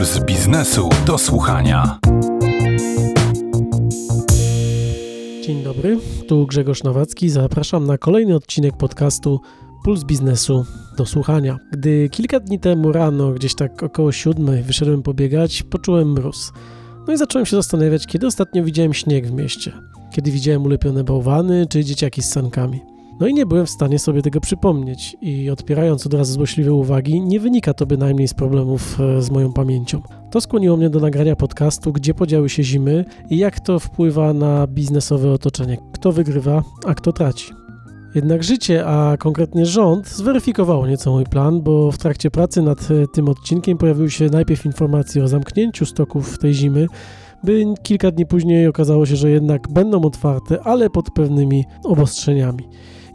Puls biznesu do słuchania. Dzień dobry, tu Grzegorz Nowacki. Zapraszam na kolejny odcinek podcastu Puls biznesu do słuchania. Gdy kilka dni temu rano, gdzieś tak około siódmej, wyszedłem pobiegać, poczułem mróz. No i zacząłem się zastanawiać, kiedy ostatnio widziałem śnieg w mieście. Kiedy widziałem ulepione bałwany czy dzieciaki z sankami. No i nie byłem w stanie sobie tego przypomnieć i odpierając od razu złośliwe uwagi, nie wynika to bynajmniej z problemów e, z moją pamięcią. To skłoniło mnie do nagrania podcastu, gdzie podziały się zimy i jak to wpływa na biznesowe otoczenie. Kto wygrywa, a kto traci. Jednak życie, a konkretnie rząd, zweryfikowało nieco mój plan, bo w trakcie pracy nad e, tym odcinkiem pojawiły się najpierw informacje o zamknięciu stoków tej zimy, by kilka dni później okazało się, że jednak będą otwarte, ale pod pewnymi obostrzeniami.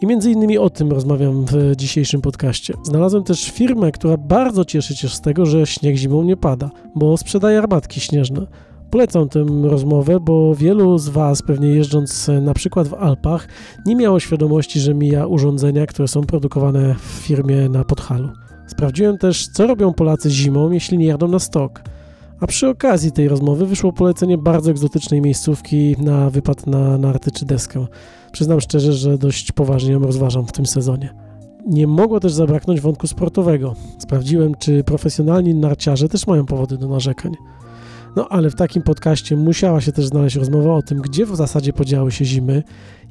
I między innymi o tym rozmawiam w dzisiejszym podcaście. Znalazłem też firmę, która bardzo cieszy się z tego, że śnieg zimą nie pada, bo sprzedaje armatki śnieżne. Polecam tę rozmowę, bo wielu z Was, pewnie jeżdżąc na przykład w Alpach, nie miało świadomości, że mija urządzenia, które są produkowane w firmie na Podhalu. Sprawdziłem też, co robią Polacy zimą, jeśli nie jadą na stok. A przy okazji tej rozmowy wyszło polecenie bardzo egzotycznej miejscówki na wypad na narty czy deskę. Przyznam szczerze, że dość poważnie ją rozważam w tym sezonie. Nie mogło też zabraknąć wątku sportowego. Sprawdziłem, czy profesjonalni narciarze też mają powody do narzekań. No ale w takim podcaście musiała się też znaleźć rozmowa o tym, gdzie w zasadzie podziały się zimy,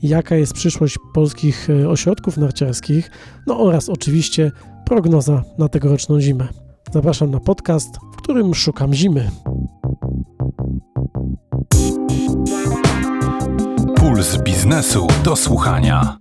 jaka jest przyszłość polskich e, ośrodków narciarskich, no oraz oczywiście prognoza na tegoroczną zimę. Zapraszam na podcast, w którym szukam zimy. Puls biznesu do słuchania.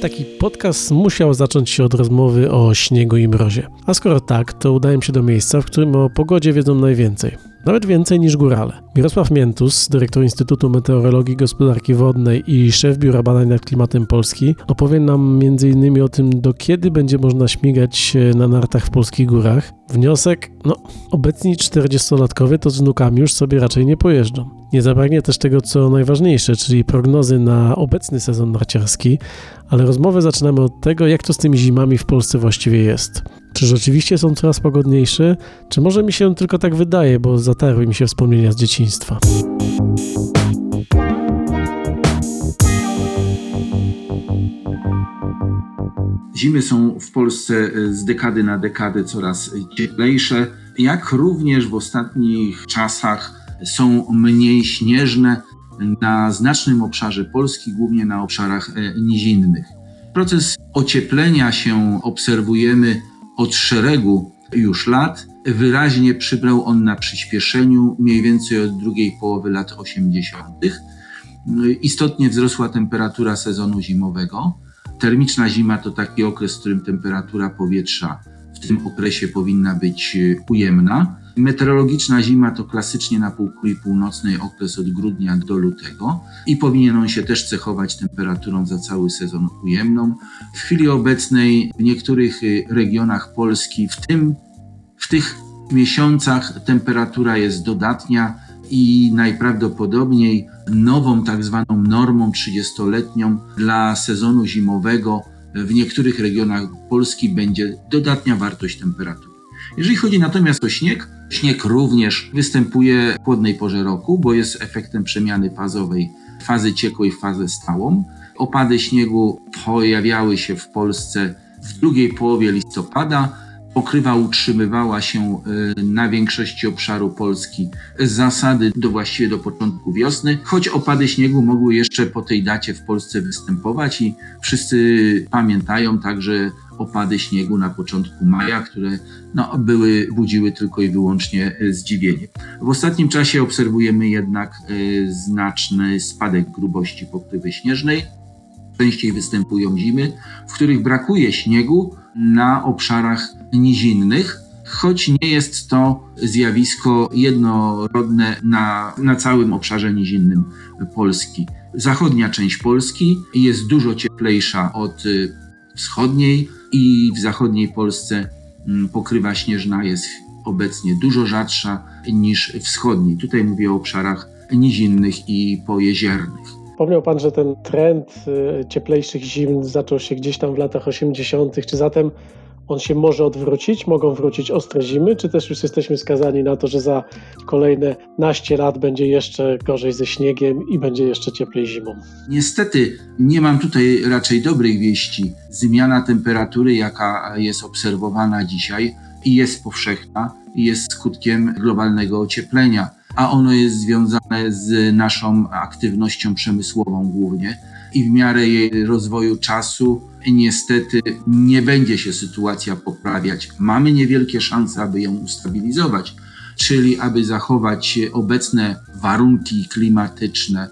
Taki podcast musiał zacząć się od rozmowy o śniegu i mrozie. A skoro tak, to udałem się do miejsca, w którym o pogodzie wiedzą najwięcej. Nawet więcej niż górale. Mirosław Miętus, dyrektor Instytutu Meteorologii i Gospodarki Wodnej i szef Biura Badań nad Klimatem Polski, opowie nam m.in. o tym, do kiedy będzie można śmigać na nartach w polskich górach. Wniosek, no, obecni 40-latkowie to z wnukami już sobie raczej nie pojeżdżą. Nie zabraknie też tego, co najważniejsze, czyli prognozy na obecny sezon narciarski, ale rozmowę zaczynamy od tego, jak to z tymi zimami w Polsce właściwie jest. Czy rzeczywiście są coraz pogodniejsze, czy może mi się tylko tak wydaje, bo zatarły mi się wspomnienia z dzieciństwa. Zimy są w Polsce e, z dekady na dekadę coraz cieplejsze, jak również w ostatnich czasach są mniej śnieżne na znacznym obszarze Polski, głównie na obszarach e, nizinnych. Proces ocieplenia się obserwujemy od szeregu już lat. Wyraźnie przybrał on na przyspieszeniu mniej więcej od drugiej połowy lat 80. Istotnie wzrosła temperatura sezonu zimowego. Termiczna zima to taki okres, w którym temperatura powietrza w tym okresie powinna być ujemna. Meteorologiczna zima to klasycznie na półkuli północnej okres od grudnia do lutego i powinien on się też cechować temperaturą za cały sezon ujemną. W chwili obecnej w niektórych y, regionach Polski, w tym w tych miesiącach temperatura jest dodatnia i najprawdopodobniej nową tak zwaną normą 30-letnią dla sezonu zimowego w niektórych regionach Polski będzie dodatnia wartość temperatury. Jeżeli chodzi natomiast o śnieg, śnieg również występuje w chłodnej porze roku, bo jest efektem przemiany fazowej fazy ciekłej w fazę stałą. Opady śniegu pojawiały się w Polsce w drugiej połowie listopada. Pokrywa utrzymywała się y, na większości obszaru Polski z zasady do właściwie do początku wiosny, choć opady śniegu mogły jeszcze po tej dacie w Polsce występować i wszyscy pamiętają także opady śniegu na początku maja, które no, były, budziły tylko i wyłącznie e, zdziwienie. W ostatnim czasie obserwujemy jednak y, znaczny spadek grubości pokrywy śnieżnej. Częściej występują zimy, w których brakuje śniegu na obszarach nizinnych, choć nie jest to zjawisko jednorodne na, na całym obszarze nizinnym Polski. Zachodnia część Polski jest dużo cieplejsza od y, wschodniej i w zachodniej Polsce mm, pokrywa śnieżna jest obecnie dużo rzadsza niż wschodniej. Tutaj mówię o obszarach nizinnych i pojeziernych. Wspomniał Pan, że ten trend y, cieplejszych zim zaczął się gdzieś tam w latach 80., czy zatem on się może odwrócić, mogą wrócić ostre zimy, czy też już jesteśmy skazani na to, że za kolejne naście lat będzie jeszcze gorzej ze śniegiem i będzie jeszcze cieplej zimą? Niestety nie mam tutaj raczej dobrej wieści. Zmiana temperatury, jaka jest obserwowana dzisiaj i jest powszechna, jest skutkiem globalnego ocieplenia, a ono jest związane z naszą aktywnością przemysłową głównie i w miarę jej rozwoju czasu niestety nie będzie się sytuacja poprawiać. Mamy niewielkie szanse, aby ją ustabilizować, czyli aby zachować obecne warunki klimatyczne,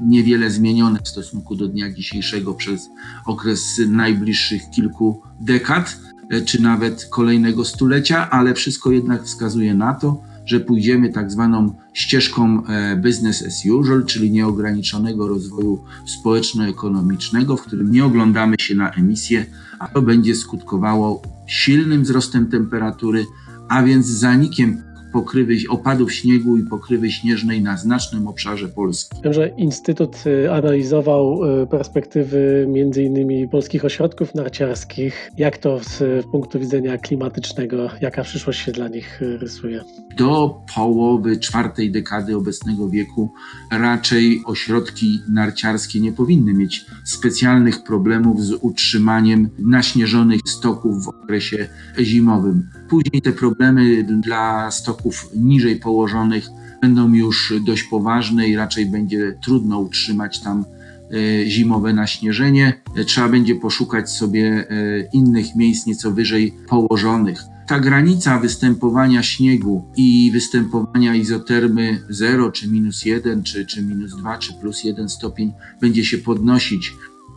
niewiele zmienione w stosunku do dnia dzisiejszego przez okres najbliższych kilku dekad, czy nawet kolejnego stulecia, ale wszystko jednak wskazuje na to, że pójdziemy tak zwaną ścieżką e, business as usual, czyli nieograniczonego rozwoju społeczno-ekonomicznego, w którym nie oglądamy się na emisję, a to będzie skutkowało silnym wzrostem temperatury, a więc zanikiem pokrywy opadów śniegu i pokrywy śnieżnej na znacznym obszarze Polski. Że Instytut y, analizował y, perspektywy między innymi polskich ośrodków narciarskich. Jak to z, z punktu widzenia klimatycznego, jaka przyszłość się dla nich y, rysuje? Do połowy czwartej dekady obecnego wieku raczej ośrodki narciarskie nie powinny mieć specjalnych problemów z utrzymaniem naśnieżonych stoków w okresie zimowym. Później te problemy dla stoków niżej położonych będą już dość poważne i raczej będzie trudno utrzymać tam e, zimowe naśnieżenie. Trzeba będzie poszukać sobie e, innych miejsc nieco wyżej położonych. Ta granica występowania śniegu i występowania izotermy 0 czy minus 1, czy, czy minus 2, czy plus 1 stopień będzie się podnosić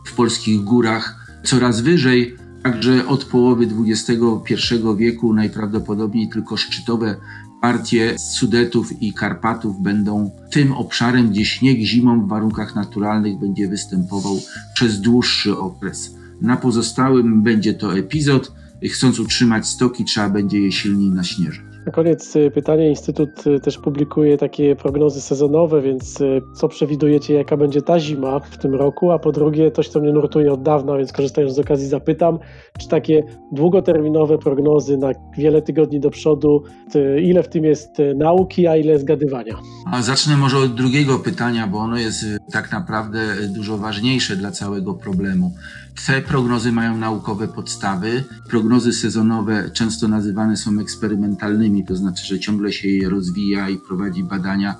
w polskich górach coraz wyżej. Także od połowy XXI wieku najprawdopodobniej tylko szczytowe partie Sudetów i Karpatów będą tym obszarem, gdzie śnieg zimą w warunkach naturalnych będzie występował przez dłuższy okres. Na pozostałym będzie to epizod. Chcąc utrzymać stoki, trzeba będzie je silniej naśnieżać. Na koniec y, pytanie. Instytut y, też publikuje takie prognozy sezonowe, więc y, co przewidujecie, jaka będzie ta zima w tym roku? A po drugie, coś, co mnie nurtuje od dawna, więc korzystając z okazji zapytam, czy takie długoterminowe prognozy na wiele tygodni do przodu, ile w tym jest nauki, a ile zgadywania? A zacznę może od drugiego pytania, bo ono jest tak naprawdę dużo ważniejsze dla całego problemu. Te prognozy mają naukowe podstawy. Prognozy sezonowe często nazywane są eksperymentalnymi, to znaczy, że ciągle się je rozwija i prowadzi badania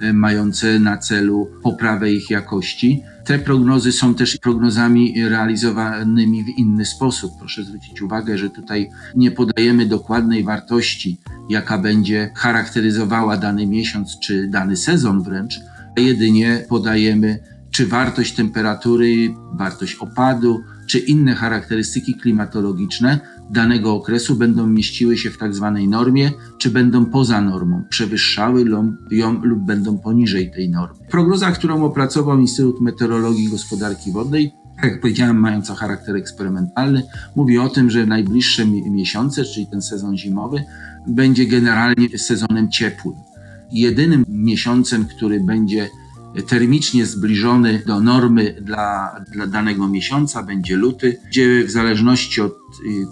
e, mające na celu poprawę ich jakości. Te prognozy są też prognozami realizowanymi w inny sposób. Proszę zwrócić uwagę, że tutaj nie podajemy dokładnej wartości, jaka będzie charakteryzowała dany miesiąc czy dany sezon wręcz, a jedynie podajemy czy wartość temperatury, wartość opadu, czy inne charakterystyki klimatologiczne danego okresu będą mieściły się w tak zwanej normie, czy będą poza normą, przewyższały ją lub będą poniżej tej normy. Prognoza, którą opracował Instytut Meteorologii i Gospodarki Wodnej, tak jak powiedziałem, mająca charakter eksperymentalny, mówi o tym, że najbliższe miesiące, czyli ten sezon zimowy, będzie generalnie sezonem ciepłym. Jedynym miesiącem, który będzie termicznie zbliżony do normy dla, dla danego miesiąca, będzie luty, gdzie w zależności od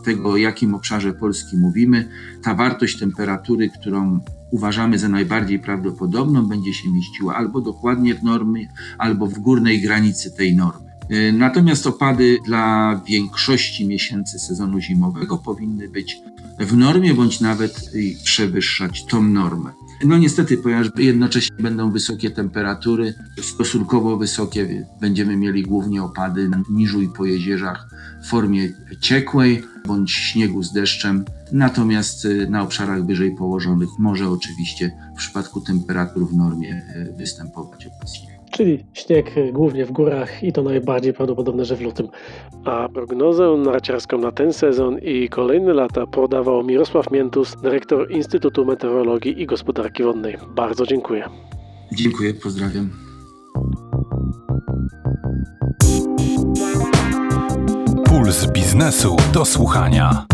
tego, jakim obszarze Polski mówimy, ta wartość temperatury, którą uważamy za najbardziej prawdopodobną, będzie się mieściła albo dokładnie w normie, albo w górnej granicy tej normy. Y, natomiast opady dla większości miesięcy sezonu zimowego powinny być w normie, bądź nawet przewyższać tą normę. No niestety, ponieważ jednocześnie będą wysokie temperatury, stosunkowo wysokie, będziemy mieli głównie opady na niżu i po jezierzach w formie ciekłej bądź śniegu z deszczem. Natomiast y, na obszarach wyżej położonych może oczywiście w przypadku temperatur w normie y, występować opad śniegu czyli śnieg głównie w górach i to najbardziej prawdopodobne, że w lutym. A prognozę narciarską na ten sezon i kolejne lata podawał Mirosław Miętus, dyrektor Instytutu Meteorologii i Gospodarki Wodnej. Bardzo dziękuję. Dziękuję, pozdrawiam. Puls biznesu do słuchania.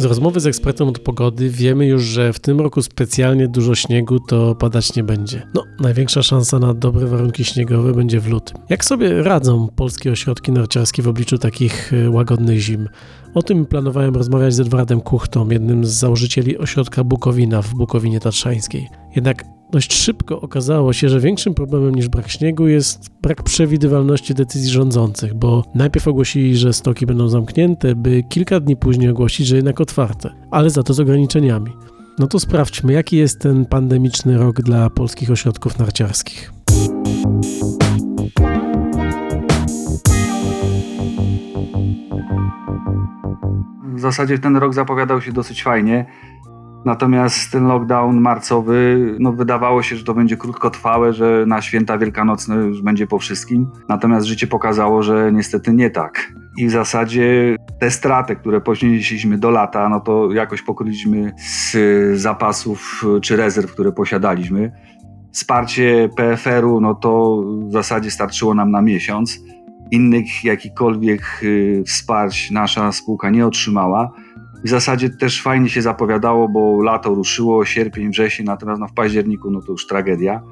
Z rozmowy z ekspertem od pogody wiemy już, że w tym roku specjalnie dużo śniegu to padać nie będzie. No, największa szansa na dobre warunki śniegowe będzie w lutym. Jak sobie radzą polskie ośrodki narciarskie w obliczu takich e, łagodnych zim? O tym planowałem rozmawiać z Edwardem Kuchtą, jednym z założycieli ośrodka Bukowina w Bukowinie Tatrzańskiej. Jednak dość szybko okazało się, że większym problemem niż brak śniegu jest brak przewidywalności decyzji rządzących, bo najpierw ogłosili, że stoki będą zamknięte, by kilka dni później ogłosić, że jednak otwarte, ale za to z ograniczeniami. No to sprawdźmy, jaki jest ten pandemiczny rok dla polskich ośrodków narciarskich. W zasadzie ten rok zapowiadał się dosyć fajnie. Natomiast ten lockdown marcowy, no wydawało się, że to będzie krótkotrwałe, że na święta wielkanocne już będzie po wszystkim. Natomiast życie pokazało, że niestety nie tak. I w zasadzie te straty, które ponieśliśmy do lata, no to jakoś pokryliśmy z zapasów czy rezerw, które posiadaliśmy. Wsparcie PFR-u, no to w zasadzie starczyło nam na miesiąc. Innych jakichkolwiek y, wsparć nasza spółka nie otrzymała. W zasadzie też fajnie się zapowiadało, bo lato ruszyło, sierpień, wrzesień, natomiast no w październiku no to już tragedia.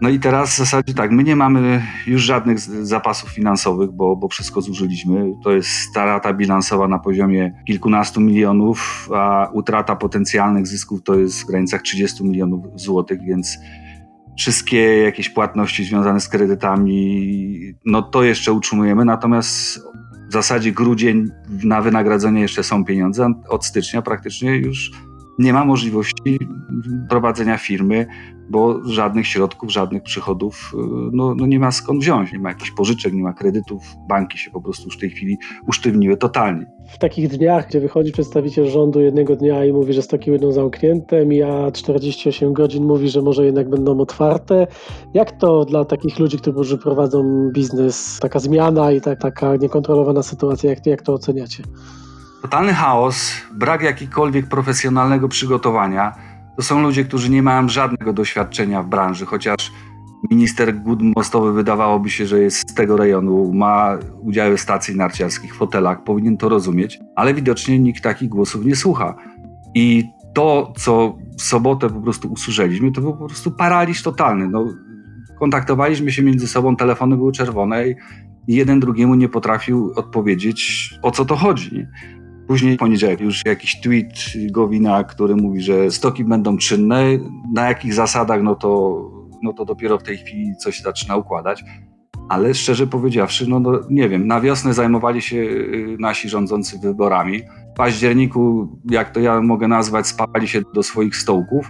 No i teraz w zasadzie tak, my nie mamy już żadnych zapasów finansowych, bo, bo wszystko zużyliśmy. To jest strata bilansowa na poziomie kilkunastu milionów, a utrata potencjalnych zysków to jest w granicach 30 milionów złotych, więc wszystkie jakieś płatności związane z kredytami, no to jeszcze utrzymujemy, natomiast w zasadzie grudzień na wynagrodzenie jeszcze są pieniądze. Od stycznia praktycznie już nie ma możliwości prowadzenia firmy, bo żadnych środków, żadnych przychodów y, no, no nie ma skąd wziąć. Nie ma jakichś pożyczek, nie ma kredytów. Banki się po prostu już w tej chwili usztywniły totalnie. W takich dniach, gdzie wychodzi przedstawiciel rządu jednego dnia i mówi, że stoki będą zamknięte, mija 48 godzin, mówi, że może jednak będą otwarte. Jak to dla takich ludzi, którzy prowadzą biznes, taka zmiana i tak, taka niekontrolowana sytuacja, jak, jak to oceniacie? Totalny chaos, brak jakiegokolwiek profesjonalnego przygotowania. To są ludzie, którzy nie mają żadnego doświadczenia w branży, chociaż minister Gud Mostowy wydawałoby się, że jest z tego rejonu, ma udziały stacji narciarskich, w hotelach, powinien to rozumieć, ale widocznie nikt takich głosów nie słucha. I to, co w sobotę po prostu usłyszeliśmy, to był po prostu paraliż totalny. No, kontaktowaliśmy się między sobą, telefony były czerwone i jeden drugiemu nie potrafił odpowiedzieć, o co to chodzi. Nie? Później w poniedziałek już jakiś tweet Gowina, który mówi, że stoki będą czynne. Na jakich zasadach, no to, no to dopiero w tej chwili coś zaczyna układać. Ale szczerze powiedziawszy, no, no nie wiem, na wiosnę zajmowali się y, nasi rządzący wyborami. W październiku, jak to ja mogę nazwać, spali się do swoich stołków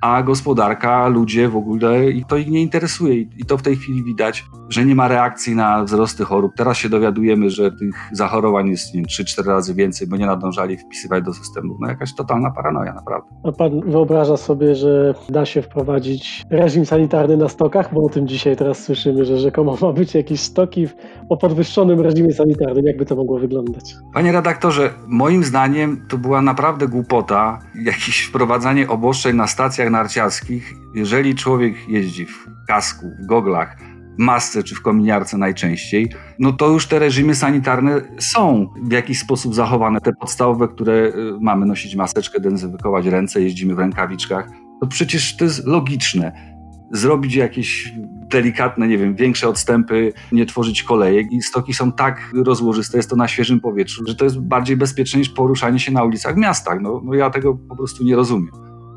a gospodarka, ludzie w ogóle i to ich nie interesuje. I to w tej chwili widać, że nie ma reakcji na wzrosty chorób. Teraz się dowiadujemy, że tych zachorowań jest 3-4 razy więcej, bo nie nadążali wpisywać do systemu. No jakaś totalna paranoja, naprawdę. A pan wyobraża sobie, że da się wprowadzić reżim sanitarny na stokach? Bo o tym dzisiaj teraz słyszymy, że rzekomo ma być jakieś stoki o podwyższonym reżimie sanitarnym. Jakby to mogło wyglądać? Panie redaktorze, moim zdaniem to była naprawdę głupota, jakieś wprowadzanie obostrzeń na stacjach narciarskich. Jeżeli człowiek jeździ w kasku, w goglach, w masce czy w kominiarce najczęściej, no to już te reżimy sanitarne są w jakiś sposób zachowane. Te podstawowe, które y, mamy nosić maseczkę, dezynfekować ręce, jeździmy w rękawiczkach, to przecież to jest logiczne. Zrobić jakieś delikatne, nie wiem, większe odstępy, nie tworzyć kolejek i stoki są tak rozłożyste, jest to na świeżym powietrzu, że to jest bardziej bezpieczne niż poruszanie się na ulicach w miastach. No, no ja tego po prostu nie rozumiem.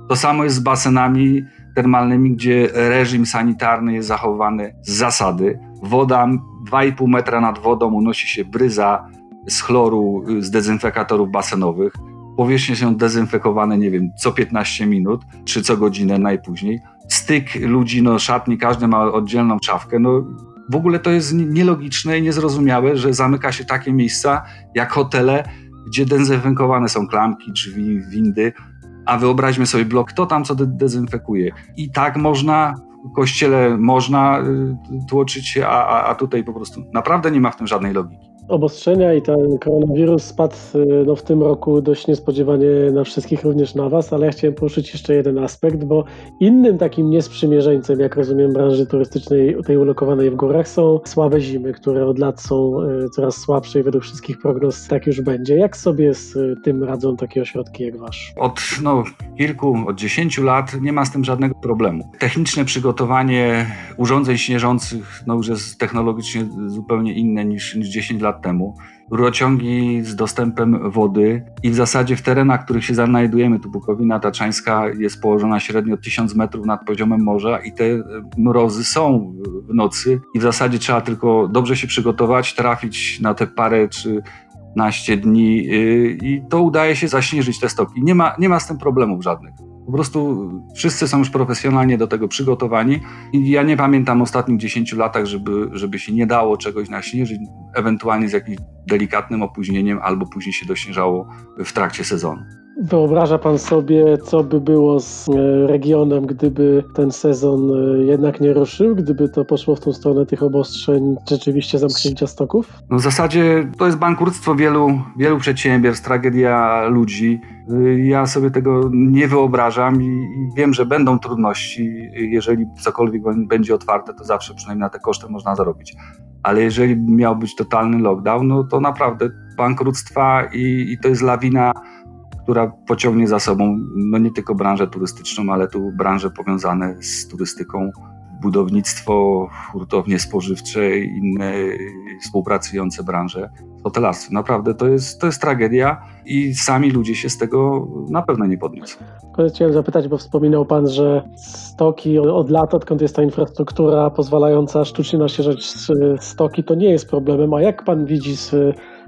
To samo jest z basenami termalnymi, gdzie reżim sanitarny jest zachowany z zasady. Woda 2,5 metra nad wodą unosi się bryza z chloru, z dezynfekatorów basenowych. Powierzchnie są dezynfekowane, nie wiem, co 15 minut, czy co godzinę najpóźniej. Styk ludzi, no szatni, każdy ma oddzielną szafkę. No, w ogóle to jest nielogiczne i niezrozumiałe, że zamyka się takie miejsca jak hotele, gdzie dezynfekowane są klamki, drzwi, windy, a wyobraźmy sobie blok, kto tam co de dezynfekuje. I tak można, w kościele można y, tłoczyć a, a tutaj po prostu naprawdę nie ma w tym żadnej logiki. Obostrzenia i ten koronawirus spadł y, no, w tym roku dość niespodziewanie na wszystkich, również na Was, ale ja chciałem poruszyć jeszcze jeden aspekt, bo innym takim niesprzymierzeńcem, jak rozumiem, branży turystycznej, tej ulokowanej w górach są słabe zimy, które od lat są y, coraz słabsze i według wszystkich prognoz tak już będzie. Jak sobie z y, tym radzą takie ośrodki jak Wasz? Od no, kilku, od dziesięciu lat nie ma z tym żadnego problemu. Techniczne przygotowanie urządzeń śnieżących no, już jest technologicznie zupełnie inne niż, niż 10 lat temu. Rurociągi z dostępem wody i w zasadzie w terenach, w których się znajdujemy, tu Bukowina Taczańska jest położona średnio 1000 metrów nad poziomem morza i te mrozy są w nocy i w zasadzie trzeba tylko dobrze się przygotować, trafić na te parę czy naście dni yy, i to udaje się zaśnieżyć te stoki. Nie ma, nie ma z tym problemów żadnych. Po prostu wszyscy są już profesjonalnie do tego przygotowani i ja nie pamiętam ostatnich 10 latach, żeby, żeby się nie dało czegoś naśnieżyć, ewentualnie z jakimś delikatnym opóźnieniem albo później się dośnieżało w trakcie sezonu. Wyobraża Pan sobie, co by było z e, regionem, gdyby ten sezon e, jednak nie ruszył, gdyby to poszło w tą stronę tych obostrzeń, rzeczywiście zamknięcia stoków? No w zasadzie to jest bankructwo wielu, wielu przedsiębiorstw, tragedia ludzi. Y, ja sobie tego nie wyobrażam i wiem, że będą trudności. Jeżeli cokolwiek będzie otwarte, to zawsze przynajmniej na te koszty można zarobić. Ale jeżeli miał być totalny lockdown, no to naprawdę bankructwa i, i to jest lawina która pociągnie za sobą no nie tylko branżę turystyczną, ale tu branże powiązane z turystyką, budownictwo, hurtownie spożywcze i inne współpracujące branże, hotelarstwo. Naprawdę to jest, to jest tragedia i sami ludzie się z tego na pewno nie podniosą. Chciałem zapytać, bo wspominał Pan, że stoki od lat, odkąd jest ta infrastruktura pozwalająca sztucznie naświeżać stoki, to nie jest problemem. A jak Pan widzi z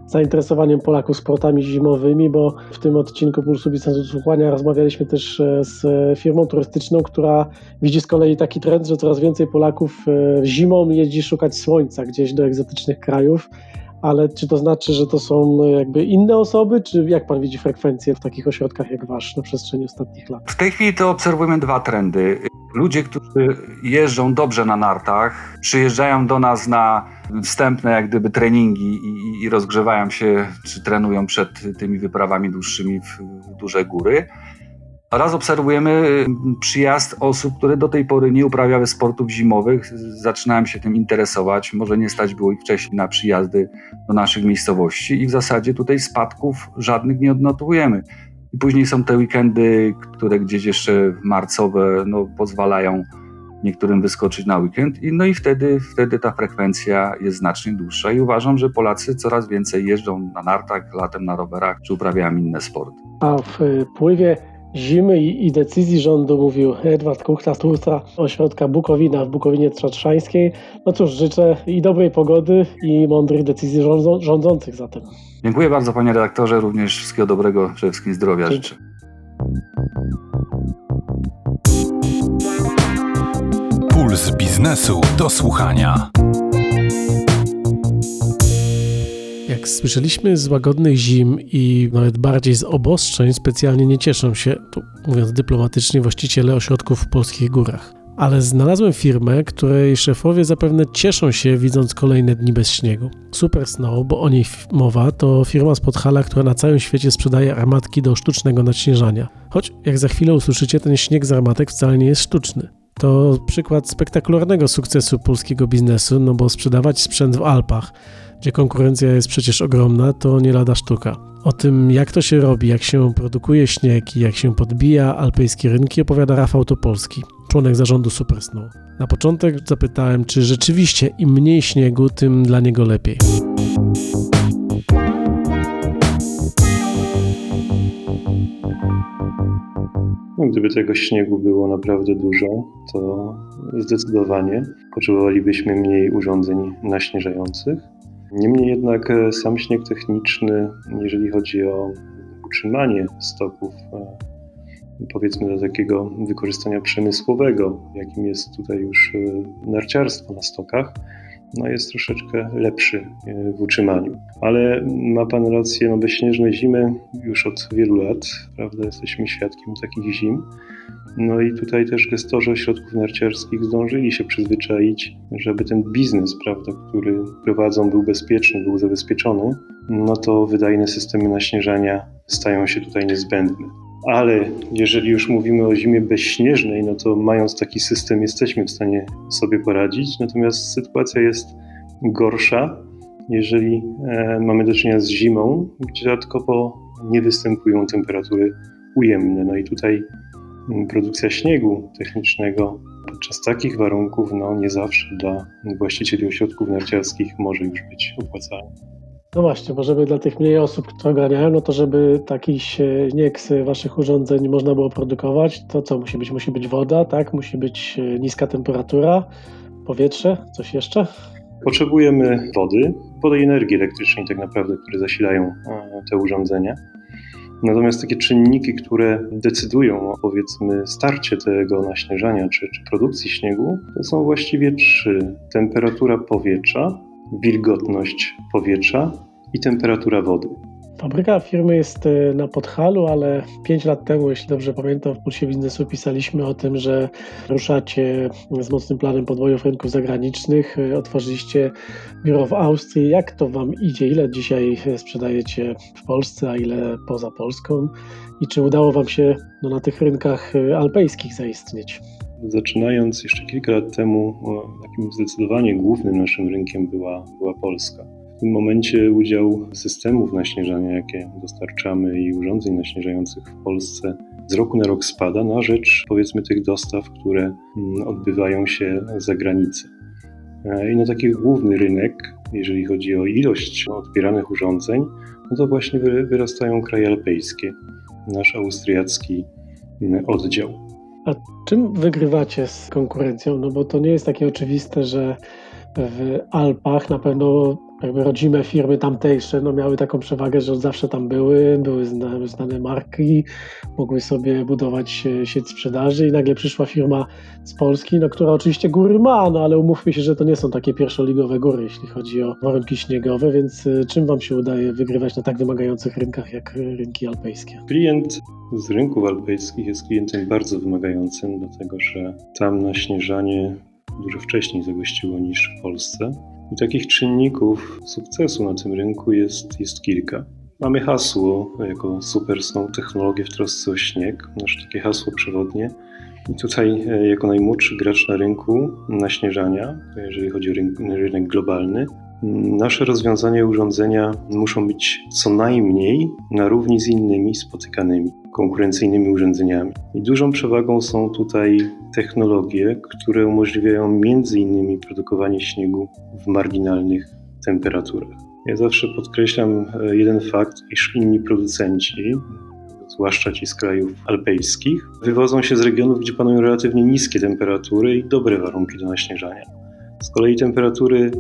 zainteresowaniem Polaków sportami zimowymi, bo w tym odcinku Pulsu Biznesu Słuchania rozmawialiśmy też e, z firmą turystyczną, która widzi z kolei taki trend, że coraz więcej Polaków e, zimą jeździ szukać słońca gdzieś do egzotycznych krajów. Ale czy to znaczy, że to są e, jakby inne osoby, czy jak pan widzi frekwencję w takich ośrodkach jak wasz na przestrzeni ostatnich lat? W tej chwili to obserwujemy dwa trendy. Ludzie, którzy jeżdżą dobrze na nartach, przyjeżdżają do nas na wstępne jak gdyby treningi i, i rozgrzewają się, czy trenują przed tymi wyprawami dłuższymi w duże góry. Oraz obserwujemy mm, przyjazd osób, które do tej pory nie uprawiały sportów zimowych, zaczynają się tym interesować. Może nie stać było ich wcześniej na przyjazdy do naszych miejscowości i w zasadzie tutaj spadków żadnych nie odnotowujemy. I później są te weekendy, które gdzieś jeszcze marcowe no, pozwalają niektórym wyskoczyć na weekend. I, no i wtedy, wtedy ta frekwencja jest znacznie dłuższa. I uważam, że Polacy coraz więcej jeżdżą na nartach, latem na rowerach, czy uprawiają inne sporty. A w pływie zimy i, i, decyzji rządu mówił Edward Kuchta, twórca ośrodka Bukowina w Bukowinie Trzatrzańskiej. No cóż, życzę i dobrej pogody i mądrych decyzji rządzą, rządzących zatem. Dziękuję bardzo panie redaktorze, również wszystkiego dobrego, przede wszystkim zdrowia Dzięki. życzę. Puls biznesu do słuchania. Jak słyszeliśmy z łagodnych zim i nawet bardziej z obostrzeń, specjalnie nie cieszą się, tu mówiąc dyplomatycznie, właściciele ośrodków w polskich górach. Ale znalazłem firmę, której szefowie zapewne cieszą się widząc kolejne dni bez śniegu. Super Snow, bo o niej mowa, to firma z Podhala, która na całym świecie sprzedaje armatki do sztucznego nadśnieżania. Choć, jak za chwilę usłyszycie, ten śnieg z armatek wcale nie jest sztuczny. To przykład spektakularnego sukcesu polskiego biznesu, no bo sprzedawać sprzęt w Alpach, gdzie konkurencja jest przecież ogromna, to nie lada sztuka. O tym, jak to się robi, jak się produkuje śnieg i jak się podbija alpejskie rynki, opowiada Rafał Topolski, członek zarządu Supersnow. Na początek zapytałem, czy rzeczywiście im mniej śniegu, tym dla niego lepiej. No, gdyby tego śniegu było naprawdę dużo, to zdecydowanie potrzebowalibyśmy mniej urządzeń naśnieżających. Niemniej jednak e, sam śnieg techniczny, jeżeli chodzi o utrzymanie stoków, e, powiedzmy do takiego wykorzystania przemysłowego, jakim jest tutaj już e, narciarstwo na stokach, no jest troszeczkę lepszy w utrzymaniu. Ale ma Pan rację, no bezśnieżne zimy już od wielu lat, prawda, jesteśmy świadkiem takich zim. No i tutaj też gestorzy ośrodków narciarskich zdążyli się przyzwyczaić, żeby ten biznes, prawda, który prowadzą, był bezpieczny, był zabezpieczony, no to wydajne systemy naśnieżania stają się tutaj niezbędne. Ale jeżeli już mówimy o zimie bezśnieżnej, no to mając taki system jesteśmy w stanie sobie poradzić. Natomiast sytuacja jest gorsza, jeżeli e, mamy do czynienia z zimą, gdzie dodatkowo nie występują temperatury ujemne. No i tutaj produkcja śniegu technicznego podczas takich warunków no, nie zawsze dla właścicieli ośrodków narciarskich może już być opłacalna. No właśnie, bo żeby dla tych mniej osób, które ogarniają, no to żeby taki śnieg z waszych urządzeń można było produkować, to co musi być? Musi być woda, tak? Musi być e, niska temperatura, powietrze, coś jeszcze? Potrzebujemy wody, wody i energii elektrycznej tak naprawdę, które zasilają e, te urządzenia. Natomiast takie czynniki, które decydują o powiedzmy starcie tego naśnieżania czy, czy produkcji śniegu, to są właściwie trzy. Temperatura powietrza, wilgotność powietrza i temperatura wody. Fabryka firmy jest e, na Podhalu, ale 5 lat temu, jeśli dobrze pamiętam, w Pulsie Biznesu pisaliśmy o tym, że ruszacie z mocnym planem podwojów rynków zagranicznych. E, Otworzyliście biuro w Austrii. Jak to Wam idzie? Ile dzisiaj sprzedajecie w Polsce, a ile poza Polską? I czy udało Wam się no, na tych rynkach e, alpejskich zaistnieć? Zaczynając jeszcze kilka lat temu, takim zdecydowanie głównym naszym rynkiem była, była Polska. W tym momencie udział systemów naśnieżania, jakie dostarczamy i urządzeń naśnieżających w Polsce z roku na rok spada na rzecz powiedzmy tych dostaw, które mm, odbywają się za granicę. I na taki główny rynek, jeżeli chodzi o ilość odbieranych urządzeń, no to właśnie wyrastają kraje alpejskie, nasz austriacki mm, oddział. A czym wygrywacie z konkurencją? No bo to nie jest takie oczywiste, że w Alpach na pewno jakby rodzime firmy tamtejsze no miały taką przewagę, że od zawsze tam były, były znane, znane marki, mogły sobie budować sieć sprzedaży i nagle przyszła firma z Polski, no, która oczywiście góry ma, no ale umówmy się, że to nie są takie pierwszoligowe góry, jeśli chodzi o warunki śniegowe, więc y, czym Wam się udaje wygrywać na tak wymagających rynkach jak rynki alpejskie? Klient z rynków alpejskich jest klientem bardzo wymagającym, dlatego że tam naśnieżanie dużo wcześniej zagościło niż w Polsce. I takich czynników sukcesu na tym rynku jest, jest kilka. Mamy hasło jako super są technologie w trosce o śnieg, nasze takie hasło przewodnie. I tutaj e, jako najmłodszy gracz na rynku naśnieżania, jeżeli chodzi o rynek globalny, nasze rozwiązania i urządzenia muszą być co najmniej na równi z innymi spotykanymi konkurencyjnymi urządzeniami. I dużą przewagą są tutaj technologie, które umożliwiają między innymi produkowanie śniegu w marginalnych temperaturach. Ja zawsze podkreślam e, jeden fakt, iż inni producenci, zwłaszcza ci z krajów alpejskich, wywodzą się z regionów, gdzie panują relatywnie niskie temperatury i dobre warunki do naśnieżania. Z kolei temperatury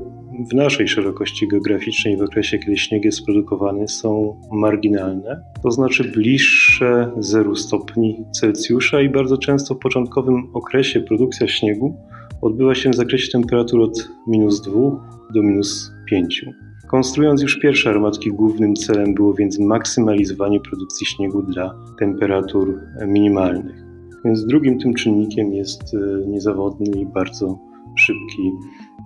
w naszej szerokości geograficznej w okresie, kiedy śnieg jest produkowany, są marginalne, to znaczy bliższe 0 stopni Celsjusza i bardzo często w początkowym okresie produkcja śniegu odbywa się w zakresie temperatur od minus 2 do minus 5. Konstruując już pierwsze armatki, głównym celem było więc maksymalizowanie produkcji śniegu dla temperatur minimalnych. Więc drugim tym czynnikiem jest e, niezawodny i bardzo szybki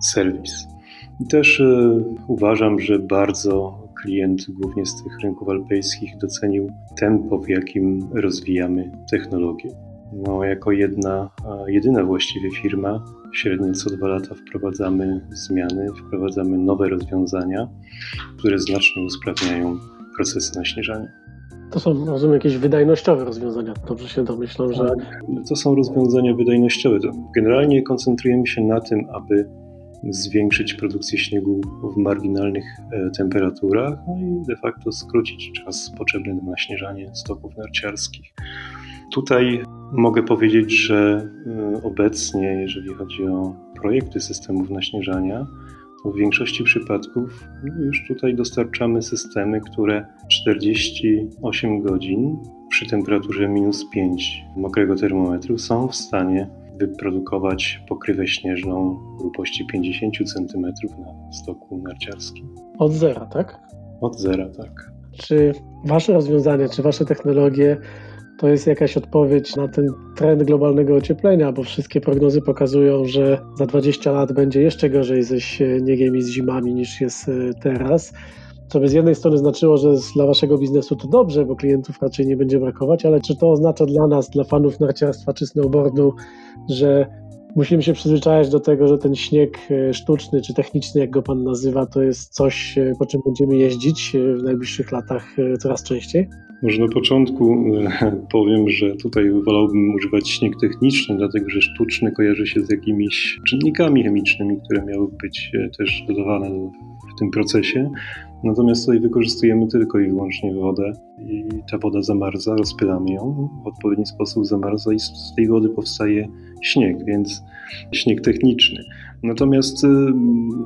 serwis. I też y, uważam, że bardzo klient, głównie z tych rynków alpejskich, docenił tempo, w jakim rozwijamy technologię. No, jako jedna, jedyna właściwie firma, średnio co dwa lata wprowadzamy zmiany, wprowadzamy nowe rozwiązania, które znacznie usprawniają procesy naśnieżania. To są, rozumiem, jakieś wydajnościowe rozwiązania. Dobrze się domyślam, że. Tak, to są rozwiązania wydajnościowe. Generalnie koncentrujemy się na tym, aby zwiększyć produkcję śniegu w marginalnych e, temperaturach no i de facto skrócić czas potrzebny na naśnieżanie stoków narciarskich. Tutaj mogę powiedzieć, że e, obecnie, jeżeli chodzi o projekty systemów naśnieżania, to w większości przypadków no już tutaj dostarczamy systemy, które 48 godzin przy temperaturze minus 5 mokrego termometru są w stanie wyprodukować pokrywę śnieżną grubości 50 cm na stoku narciarskim. Od zera, tak? Od zera, tak. Czy wasze rozwiązania, czy wasze technologie to jest jakaś odpowiedź na ten trend globalnego ocieplenia, bo wszystkie prognozy pokazują, że za 20 lat będzie jeszcze gorzej ze śniegiem i z zimami niż jest e, teraz. Co by z jednej strony znaczyło, że dla waszego biznesu to dobrze, bo klientów raczej nie będzie brakować, ale czy to oznacza dla nas, dla fanów narciarstwa czy snowboardu, że musimy się przyzwyczajać do tego, że ten śnieg e, sztuczny czy techniczny, jak go pan nazywa, to jest coś, e, po czym będziemy jeździć w najbliższych latach coraz częściej? Może na początku powiem, że tutaj wolałbym używać śnieg techniczny, dlatego że sztuczny kojarzy się z jakimiś czynnikami chemicznymi, które miały być też dodawane w tym procesie. Natomiast tutaj wykorzystujemy tylko i wyłącznie wodę i ta woda zamarza, rozpylamy ją, w odpowiedni sposób zamarza i z tej wody powstaje śnieg, więc śnieg techniczny. Natomiast y,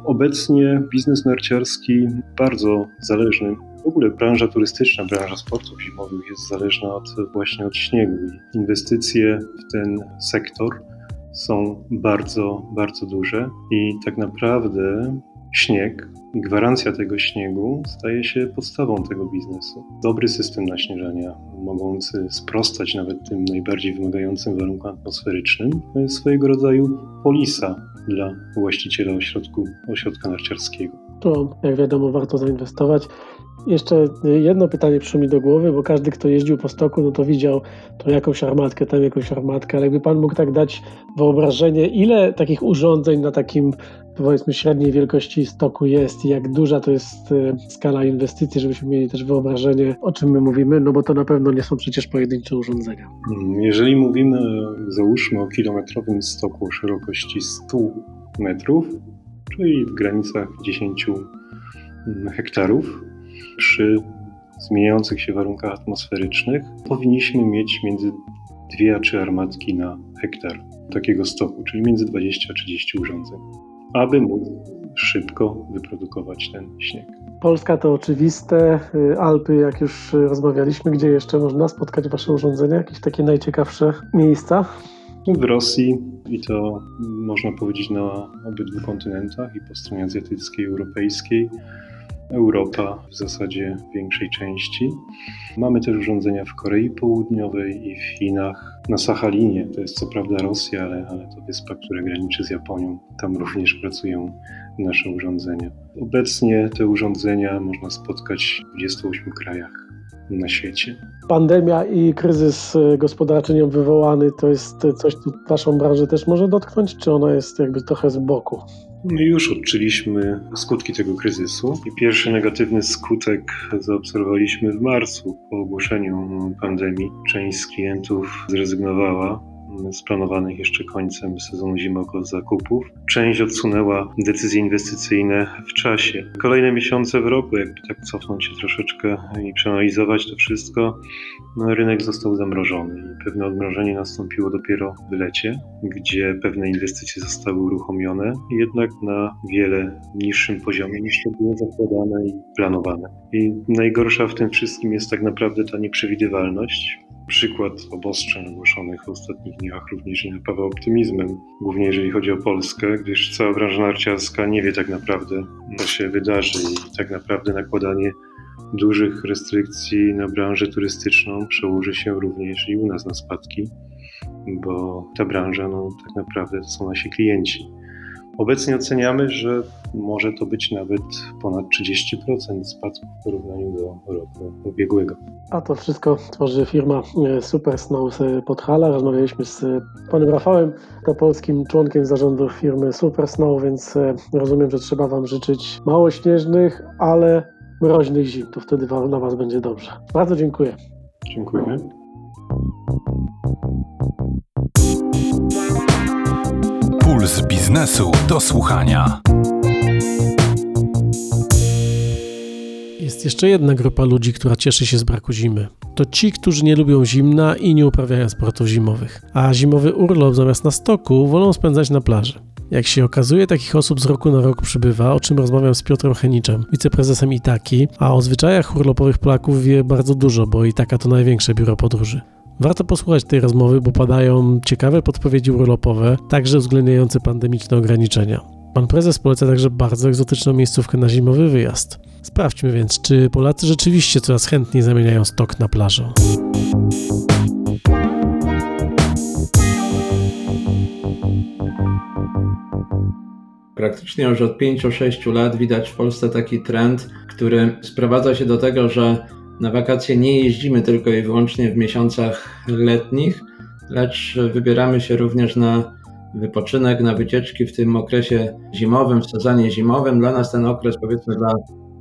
obecnie biznes narciarski bardzo zależny w ogóle branża turystyczna, branża sportów zimowych jest zależna od, właśnie od śniegu. Inwestycje w ten sektor są bardzo, bardzo duże i tak naprawdę śnieg i gwarancja tego śniegu staje się podstawą tego biznesu. Dobry system naśnieżania, mogący sprostać nawet tym najbardziej wymagającym warunkom atmosferycznym, to jest swojego rodzaju polisa dla właściciela ośrodku, ośrodka narciarskiego. To, jak wiadomo, warto zainwestować. Jeszcze jedno pytanie przyszło mi do głowy, bo każdy, kto jeździł po stoku, no to widział tu jakąś armatkę, tam jakąś armatkę, ale jakby pan mógł tak dać wyobrażenie, ile takich urządzeń na takim powiedzmy średniej wielkości stoku jest i jak duża to jest e, skala inwestycji, żebyśmy mieli też wyobrażenie, o czym my mówimy, no bo to na pewno nie są przecież pojedyncze urządzenia. Jeżeli mówimy, załóżmy o kilometrowym stoku szerokości 100 metrów, czyli w granicach 10 hektarów, przy zmieniających się warunkach atmosferycznych powinniśmy mieć między dwie a trzy armatki na hektar takiego stoku, czyli między 20 a 30 urządzeń, aby móc szybko wyprodukować ten śnieg. Polska to oczywiste, Alpy, jak już rozmawialiśmy, gdzie jeszcze można spotkać Wasze urządzenia? Jakieś takie najciekawsze miejsca? W Rosji i to można powiedzieć na obydwu kontynentach, i po stronie azjatyckiej, i europejskiej. Europa w zasadzie w większej części. Mamy też urządzenia w Korei Południowej i w Chinach. Na Sachalinie, to jest co prawda Rosja, ale, ale to wyspa, która graniczy z Japonią. Tam również pracują nasze urządzenia. Obecnie te urządzenia można spotkać w 28 krajach na świecie. Pandemia i kryzys gospodarczy nią wywołany to jest coś, co Waszą branżę też może dotknąć, czy ona jest jakby trochę z boku? My już odczuliśmy skutki tego kryzysu i pierwszy negatywny skutek zaobserwowaliśmy w marcu po ogłoszeniu pandemii. Część z klientów zrezygnowała z planowanych jeszcze końcem sezonu zimowego zakupów. Część odsunęła decyzje inwestycyjne w czasie. Kolejne miesiące w roku, jakby tak cofnąć się troszeczkę i przeanalizować to wszystko, no, rynek został zamrożony i pewne odmrożenie nastąpiło dopiero w lecie, gdzie pewne inwestycje zostały uruchomione, jednak na wiele niższym poziomie niż to było zakładane i planowane. I najgorsza w tym wszystkim jest tak naprawdę ta nieprzewidywalność, przykład obostrzeń ogłoszonych w ostatnich dniach również nie napawa optymizmem, głównie jeżeli chodzi o Polskę, gdyż cała branża narciarska nie wie tak naprawdę, co się wydarzy i tak naprawdę nakładanie dużych restrykcji na branżę turystyczną przełoży się również i u nas na spadki, bo ta branża no, tak naprawdę to są nasi klienci. Obecnie oceniamy, że może to być nawet ponad 30% spadku w porównaniu do roku ubiegłego. A to wszystko tworzy firma e, Super Snow Podhala. Rozmawialiśmy z panem Rafałem, to polskim członkiem zarządu firmy Super Snow, więc e, rozumiem, że trzeba wam życzyć mało śnieżnych, ale mroźnych zim. To wtedy na was będzie dobrze. Bardzo dziękuję. Dziękuję. Puls biznesu do słuchania. Jest jeszcze jedna grupa ludzi, która cieszy się z braku zimy. To ci, którzy nie lubią zimna i nie uprawiają sportów zimowych, a zimowy urlop zamiast na stoku wolą spędzać na plaży. Jak się okazuje, takich osób z roku na rok przybywa, o czym rozmawiam z Piotrem Heniczem, wiceprezesem Itaki, a o zwyczajach urlopowych Polaków wie bardzo dużo, bo Itaka to największe biuro podróży. Warto posłuchać tej rozmowy, bo padają ciekawe podpowiedzi urlopowe, także uwzględniające pandemiczne ograniczenia. Pan prezes poleca także bardzo egzotyczną miejscówkę na zimowy wyjazd. Sprawdźmy więc, czy Polacy rzeczywiście coraz chętniej zamieniają stok na plażę. Praktycznie już od 5-6 lat widać w Polsce taki trend, który sprowadza się do tego, że na wakacje nie jeździmy tylko i wyłącznie w miesiącach letnich, lecz wybieramy się również na wypoczynek, na wycieczki w tym okresie zimowym, w sezonie zimowym. Dla nas ten okres, powiedzmy dla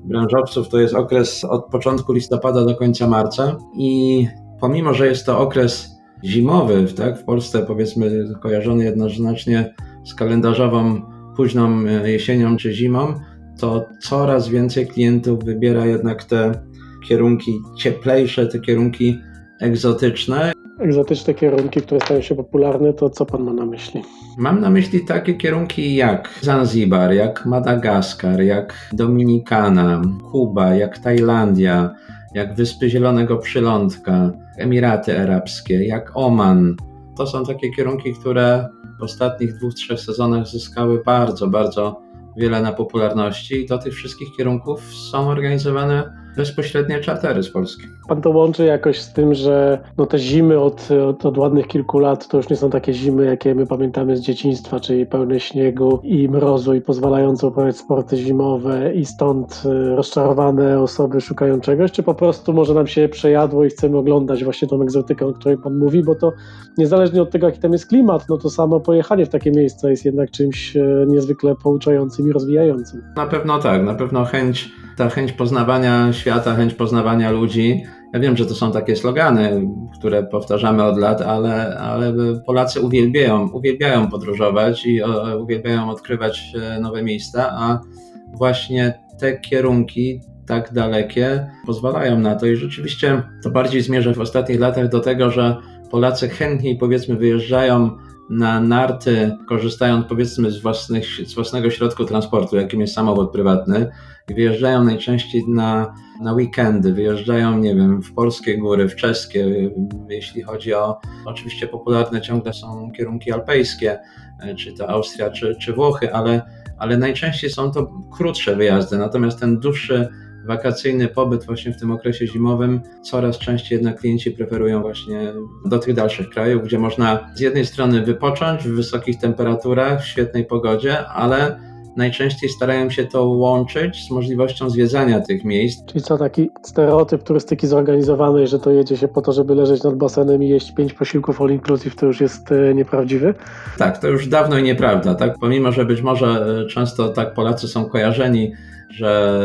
branżowców, to jest okres od początku listopada do końca marca i pomimo, że jest to okres zimowy, tak, w Polsce powiedzmy kojarzony jednoznacznie z kalendarzową późną jesienią czy zimą, to coraz więcej klientów wybiera jednak te kierunki cieplejsze, te kierunki egzotyczne. Egzotyczne kierunki, które stają się popularne, to co pan ma na myśli? Mam na myśli takie kierunki jak Zanzibar, jak Madagaskar, jak Dominikana, Kuba, jak Tajlandia, jak Wyspy Zielonego Przylądka, Emiraty Arabskie, jak Oman. To są takie kierunki, które w ostatnich dwóch, trzech sezonach zyskały bardzo, bardzo wiele na popularności i do tych wszystkich kierunków są organizowane bezpośrednie czartery z Polski. Pan to łączy jakoś z tym, że no te zimy od, od, od, ładnych kilku lat to już nie są takie zimy, jakie my pamiętamy z dzieciństwa, czyli pełne śniegu i mrozu i pozwalające uprawiać sporty zimowe i stąd y, rozczarowane osoby szukają czegoś, czy po prostu może nam się przejadło i chcemy oglądać właśnie tą egzotykę, o której Pan mówi, bo to niezależnie od tego, jaki tam jest klimat, no to samo pojechanie w takie miejsca jest jednak czymś y, niezwykle pouczającym i rozwijającym. Na pewno tak, na pewno chęć, ta chęć poznawania świata, chęć poznawania ludzi. Ja wiem, że to są takie slogany, które powtarzamy od lat, ale, ale Polacy uwielbiają, uwielbiają podróżować i uwielbiają odkrywać e, nowe miejsca, a właśnie te kierunki tak dalekie pozwalają na to i rzeczywiście to bardziej zmierza w ostatnich latach do tego, że Polacy chętniej powiedzmy wyjeżdżają na narty, korzystając powiedzmy z, własnych, z własnego środku transportu, jakim jest samochód prywatny, wyjeżdżają najczęściej na, na weekendy, wyjeżdżają, nie wiem, w polskie góry, w czeskie, jeśli chodzi o, oczywiście popularne ciągle są kierunki alpejskie, czy to Austria, czy, czy Włochy, ale, ale najczęściej są to krótsze wyjazdy, natomiast ten dłuższy wakacyjny pobyt właśnie w tym okresie zimowym, coraz częściej jednak klienci preferują właśnie do tych dalszych krajów, gdzie można z jednej strony wypocząć w wysokich temperaturach, w świetnej pogodzie, ale najczęściej starają się to łączyć z możliwością zwiedzania tych miejsc. Czyli co, taki stereotyp turystyki zorganizowanej, że to jedzie się po to, żeby leżeć nad basenem i jeść pięć posiłków all inclusive, to już jest e, nieprawdziwy? Tak, to już dawno i nieprawda, tak? Pomimo, że być może e, często tak Polacy są kojarzeni że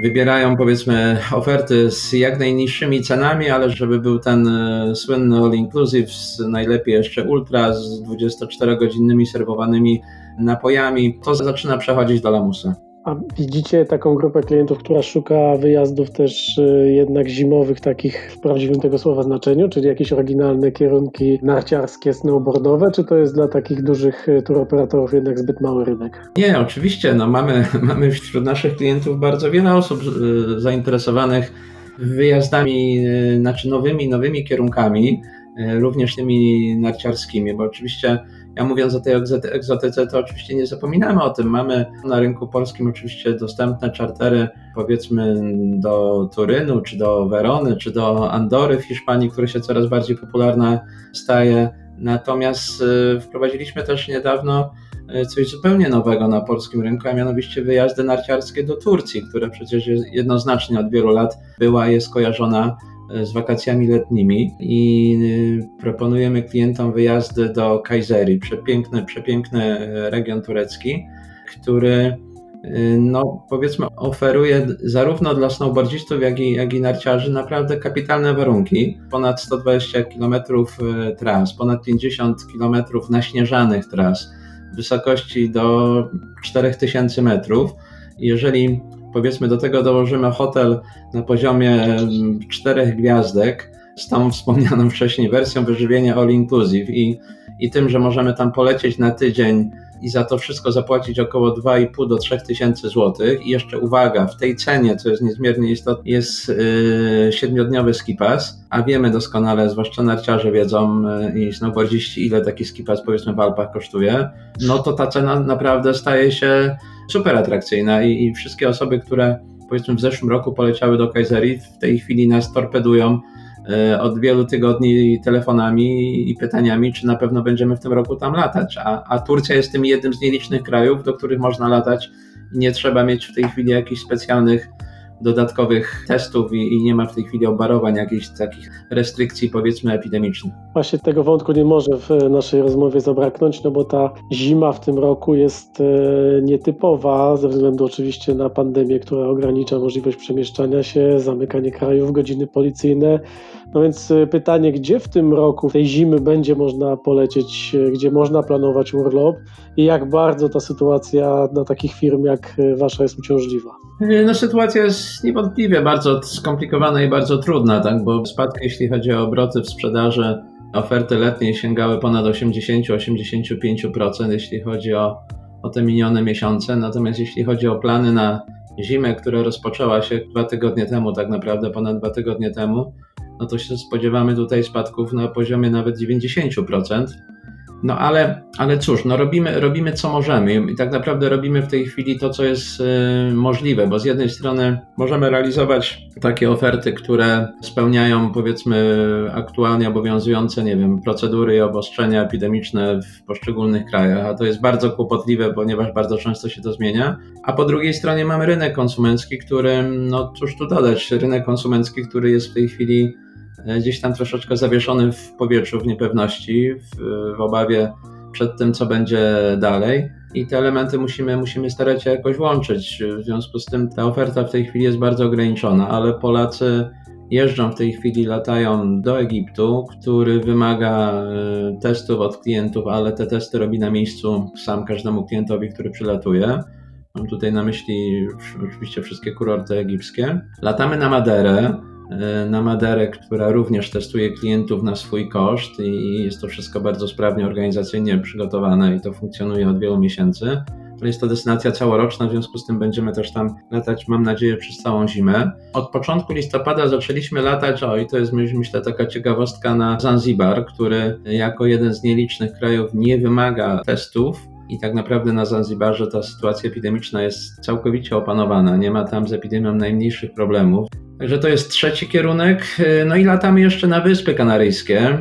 wybierają powiedzmy oferty z jak najniższymi cenami, ale żeby był ten e, słynny all inclusive, najlepiej jeszcze ultra z 24-godzinnymi serwowanymi napojami, to zaczyna przechodzić do lamusa. A widzicie taką grupę klientów, która szuka wyjazdów też y, jednak zimowych, takich w prawdziwym tego słowa znaczeniu, czyli jakieś oryginalne kierunki narciarskie, snowboardowe, czy to jest dla takich dużych y, turoperatorów jednak zbyt mały rynek? Nie, oczywiście. No mamy, mamy wśród naszych klientów bardzo wiele osób y, zainteresowanych wyjazdami, znaczy nowymi, nowymi kierunkami, również tymi narciarskimi, bo oczywiście ja mówiąc o tej egzotyce, to oczywiście nie zapominamy o tym. Mamy na rynku polskim oczywiście dostępne czartery, powiedzmy do Turynu, czy do Werony, czy do Andory w Hiszpanii, które się coraz bardziej popularne staje. Natomiast y, wprowadziliśmy też niedawno y, coś zupełnie nowego na polskim rynku, a mianowicie wyjazdy narciarskie do Turcji, które przecież jednoznacznie od wielu lat była jest kojarzona z wakacjami letnimi i y, proponujemy klientom wyjazdy do Kajzeri, przepiękny, przepiękny region turecki, który no, powiedzmy oferuje zarówno dla snowboardzistów, jak i, jak i narciarzy naprawdę kapitalne warunki. Ponad 120 km tras, ponad 50 km naśnieżanych tras, wysokości do 4000 metrów. Jeżeli powiedzmy do tego dołożymy hotel na poziomie czterech gwiazdek z tą wspomnianą wcześniej wersją wyżywienia all inclusive i, i tym, że możemy tam polecieć na tydzień i za to wszystko zapłacić około 2,5 do 3 tysięcy złotych. I jeszcze uwaga, w tej cenie, co jest niezmiernie istotne, jest yy, siedmiodniowy skipas, a wiemy doskonale, zwłaszcza narciarze wiedzą yy, i snowboardziści, ile taki skipas powiedzmy w Alpach kosztuje, no to ta cena naprawdę staje się super atrakcyjna i, i wszystkie osoby, które powiedzmy w zeszłym roku poleciały do Kaiserii, w tej chwili nas torpedują od wielu tygodni telefonami i pytaniami, czy na pewno będziemy w tym roku tam latać. A, a Turcja jest tym jednym z nielicznych krajów, do których można latać i nie trzeba mieć w tej chwili jakichś specjalnych dodatkowych testów i, i, nie ma w tej chwili obarowań jakichś takich restrykcji powiedzmy epidemicznych. Właśnie tego wątku nie może w naszej rozmowie zabraknąć, no bo ta zima w tym roku jest e, nietypowa ze względu oczywiście na pandemię, która ogranicza możliwość przemieszczania się, zamykanie krajów, godziny policyjne. No więc e, pytanie, gdzie w tym roku, tej zimy będzie można polecieć, e, gdzie można planować urlop i jak bardzo ta sytuacja dla takich firm jak wasza jest uciążliwa? No sytuacja jest niewątpliwie bardzo skomplikowana i bardzo trudna, tak? bo spadki, jeśli chodzi o obroty w sprzedaży, oferty letniej sięgały ponad 80-85%, jeśli chodzi o, o te minione miesiące. Natomiast jeśli chodzi o plany na zimę, która rozpoczęła się dwa tygodnie temu, tak naprawdę ponad dwa tygodnie temu, no to się spodziewamy tutaj spadków na poziomie nawet 90%. No ale, ale cóż, no robimy, robimy co możemy i tak naprawdę robimy w tej chwili to, co jest y, możliwe, bo z jednej strony możemy realizować takie oferty, które spełniają powiedzmy aktualnie obowiązujące, nie wiem, procedury i obostrzenia epidemiczne w poszczególnych krajach, a to jest bardzo kłopotliwe, ponieważ bardzo często się to zmienia. A po drugiej stronie mamy rynek konsumencki, który, no cóż tu dodać, rynek konsumencki, który jest w tej chwili gdzieś tam troszeczkę zawieszony w powietrzu, w niepewności, w, w obawie przed tym, co będzie dalej. I te elementy musimy, musimy starać się jakoś łączyć. W związku z tym ta oferta w tej chwili jest bardzo ograniczona, ale Polacy jeżdżą w tej chwili, latają do Egiptu, który wymaga e, testów od klientów, ale te testy robi na miejscu sam każdemu klientowi, który przylatuje. Mam tutaj na myśli oczywiście wszystkie kurorty egipskie. Latamy na Maderę, na Maderę, która również testuje klientów na swój koszt i jest to wszystko bardzo sprawnie organizacyjnie przygotowane i to funkcjonuje od wielu miesięcy. Jest to destynacja całoroczna, w związku z tym będziemy też tam latać, mam nadzieję, przez całą zimę. Od początku listopada zaczęliśmy latać, o i to jest myślę taka ciekawostka, na Zanzibar, który jako jeden z nielicznych krajów nie wymaga testów, i tak naprawdę na Zanzibarze ta sytuacja epidemiczna jest całkowicie opanowana. Nie ma tam z epidemią najmniejszych problemów. Także to jest trzeci kierunek. No i latamy jeszcze na Wyspy Kanaryjskie,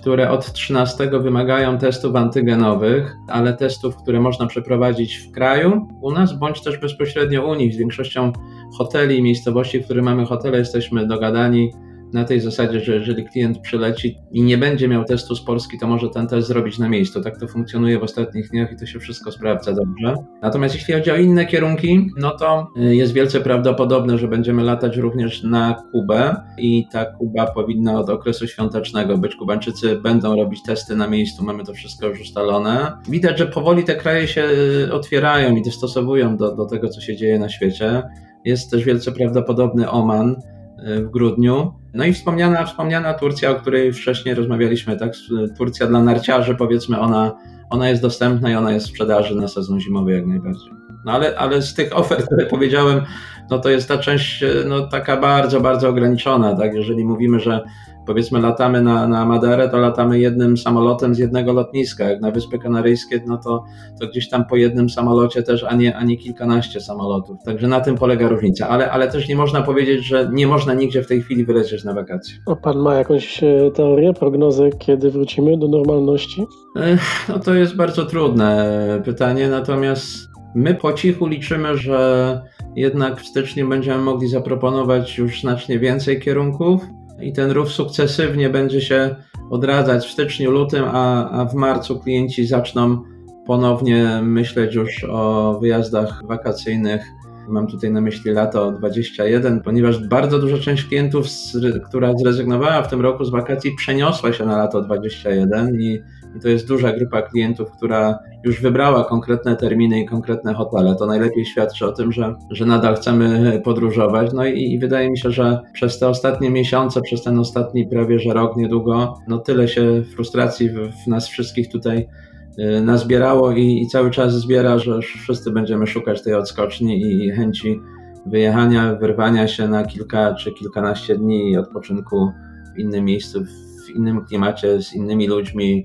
które od 13 wymagają testów antygenowych, ale testów, które można przeprowadzić w kraju u nas, bądź też bezpośrednio u nich. Z większością hoteli i miejscowości, w których mamy hotele, jesteśmy dogadani na tej zasadzie, że jeżeli klient przyleci i nie będzie miał testu z Polski, to może ten test zrobić na miejscu. Tak to funkcjonuje w ostatnich dniach i to się wszystko sprawdza dobrze. Natomiast jeśli chodzi o inne kierunki, no to y, jest wielce prawdopodobne, że będziemy latać również na Kubę i ta Kuba powinna od okresu świątecznego być. Kubańczycy będą robić testy na miejscu, mamy to wszystko już ustalone. Widać, że powoli te kraje się y, otwierają i dostosowują do, do tego, co się dzieje na świecie. Jest też wielce prawdopodobny Oman, w grudniu. No i wspomniana, wspomniana Turcja, o której wcześniej rozmawialiśmy, tak? Turcja dla narciarzy, powiedzmy, ona, ona jest dostępna i ona jest w sprzedaży na sezon zimowy jak najbardziej. No ale, ale z tych ofert, które powiedziałem, no to jest ta część no, taka bardzo, bardzo ograniczona, tak? Jeżeli mówimy, że powiedzmy latamy na, na Maderę, to latamy jednym samolotem z jednego lotniska. Jak na Wyspy Kanaryjskie, no to, to gdzieś tam po jednym samolocie też, a nie, a nie kilkanaście samolotów. Także na tym polega różnica. Ale, ale też nie można powiedzieć, że nie można nigdzie w tej chwili wylecieć na wakacje. A pan ma jakąś e, teorię, prognozę, kiedy wrócimy do normalności? No to jest bardzo trudne pytanie, natomiast my po cichu liczymy, że jednak w styczniu będziemy mogli zaproponować już znacznie więcej kierunków i ten ruch sukcesywnie będzie się odradzać w styczniu, lutym, a, a w marcu klienci zaczną ponownie myśleć już o wyjazdach wakacyjnych. Mam tutaj na myśli lato 21, ponieważ bardzo duża część klientów, która zrezygnowała w tym roku z wakacji, przeniosła się na lato 21 i i to jest duża grupa klientów, która już wybrała konkretne terminy i konkretne hotele. To najlepiej świadczy o tym, że, że nadal chcemy podróżować. No i, i wydaje mi się, że przez te ostatnie miesiące, przez ten ostatni prawie że rok niedługo, no tyle się frustracji w, w nas wszystkich tutaj y, nazbierało i, i cały czas zbiera, że wszyscy będziemy szukać tej odskoczni i chęci wyjechania, wyrwania się na kilka czy kilkanaście dni odpoczynku w innym miejscu, w innym klimacie, z innymi ludźmi.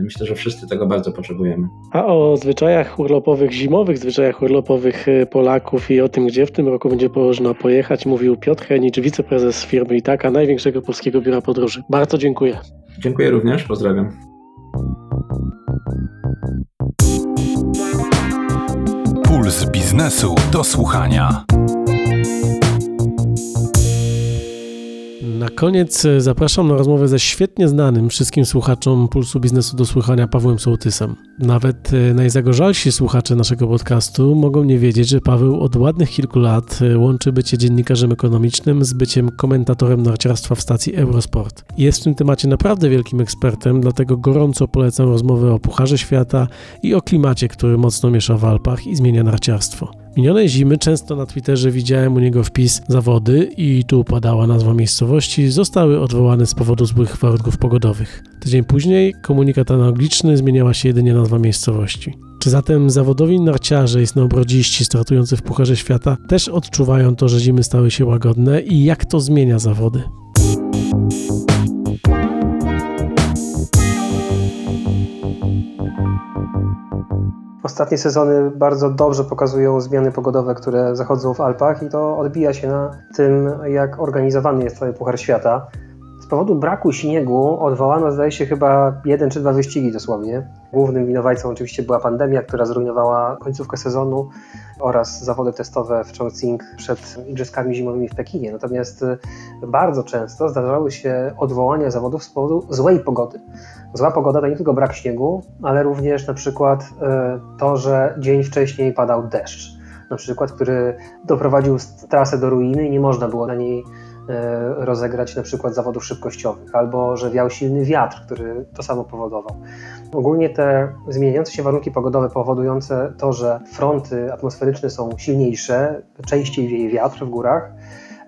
Myślę, że wszyscy tego bardzo potrzebujemy. A o zwyczajach urlopowych, zimowych zwyczajach urlopowych y, Polaków i o tym, gdzie w tym roku będzie można pojechać, mówił Piotr Henicz, wiceprezes firmy Itaka, największego polskiego biura podróży. Bardzo dziękuję. Dziękuję również, pozdrawiam. Puls biznesu do słuchania. Na koniec e, zapraszam na rozmowę ze świetnie znanym wszystkim słuchaczom Pulsu Biznesu do Słuchania Pawłem Sołtysem. Nawet e, najzagorzalsi słuchacze naszego podcastu mogą nie wiedzieć, że Paweł od ładnych kilku lat e, łączy bycie dziennikarzem ekonomicznym z byciem komentatorem narciarstwa w stacji Eurosport. Jest w tym temacie naprawdę wielkim ekspertem, dlatego gorąco polecam rozmowę o Pucharze Świata i o klimacie, który mocno miesza w Alpach i zmienia narciarstwo. Minionej zimy często na Twitterze widziałem u niego wpis zawody i tu padała nazwa miejscowości, zostały odwołane z powodu złych warunków pogodowych. Tydzień później komunikat analogiczny zmieniała się jedynie nazwa miejscowości. Czy zatem zawodowi narciarze i snowboardziści startujący w Pucharze Świata też odczuwają to, że zimy stały się łagodne i jak to zmienia zawody? Ostatnie sezony bardzo dobrze pokazują zmiany pogodowe, które zachodzą w Alpach i to odbija się na tym, jak organizowany jest cały Puchar Świata. Z powodu braku śniegu odwołano, zdaje się, chyba jeden czy dwa wyścigi dosłownie. Głównym winowajcą oczywiście była pandemia, która zrujnowała końcówkę sezonu oraz zawody testowe w Chongqing przed Igrzyskami Zimowymi w Pekinie. Natomiast bardzo często zdarzały się odwołania zawodów z powodu złej pogody. Zła pogoda to nie tylko brak śniegu, ale również na przykład y, to, że dzień wcześniej padał deszcz. Na przykład, który doprowadził trasę do ruiny i nie można było na niej E, rozegrać na przykład zawodów szybkościowych, albo że wiał silny wiatr, który to samo powodował. Ogólnie te zmieniające się warunki pogodowe powodujące to, że fronty atmosferyczne są silniejsze, częściej wieje wiatr w górach,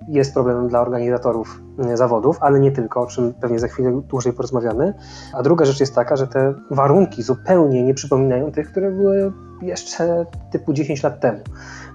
jest problemem dla organizatorów e, zawodów, ale nie tylko, o czym pewnie za chwilę dłużej porozmawiamy. A druga rzecz jest taka, że te warunki zupełnie nie przypominają tych, które były jeszcze typu 10 lat temu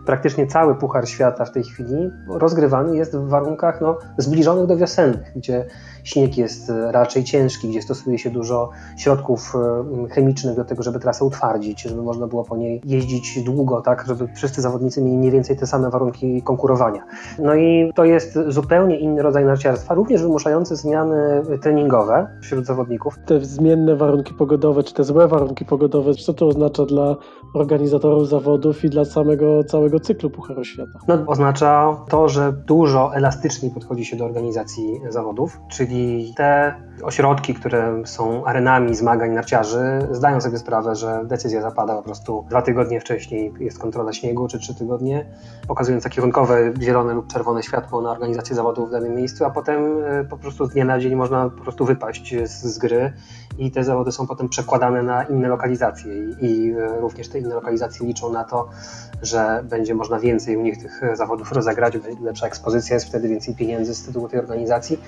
praktycznie cały Puchar Świata w tej chwili rozgrywany jest w warunkach no, zbliżonych do wiosennych, gdzie śnieg jest e, raczej ciężki, gdzie stosuje się dużo środków e, chemicznych do tego, żeby trasę utwardzić, żeby można było po niej jeździć długo, tak, żeby wszyscy zawodnicy mieli mniej więcej te same warunki konkurowania. No i to jest zupełnie inny rodzaj narciarstwa, również wymuszający zmiany treningowe wśród zawodników. Te zmienne warunki pogodowe, czy te złe warunki pogodowe, co to oznacza dla organizatorów zawodów i dla samego całego cyklu Pucharu Świata? No, oznacza to, że dużo elastyczniej podchodzi się do organizacji zawodów, czyli te ośrodki, które są arenami zmagań narciarzy, zdają sobie sprawę, że decyzja zapada po prostu dwa tygodnie wcześniej jest kontrola śniegu, czy trzy tygodnie, pokazująca kierunkowe zielone lub czerwone światło na organizację zawodów w danym miejscu, a potem e, po prostu z dnia na dzień można po prostu wypaść z, z gry i te zawody są potem przekładane na inne lokalizacje i, i e, również te inne lokalizacje liczą na to, że będzie można więcej u nich tych zawodów rozegrać, lepsza ekspozycja jest wtedy, więcej pieniędzy z tytułu tej organizacji.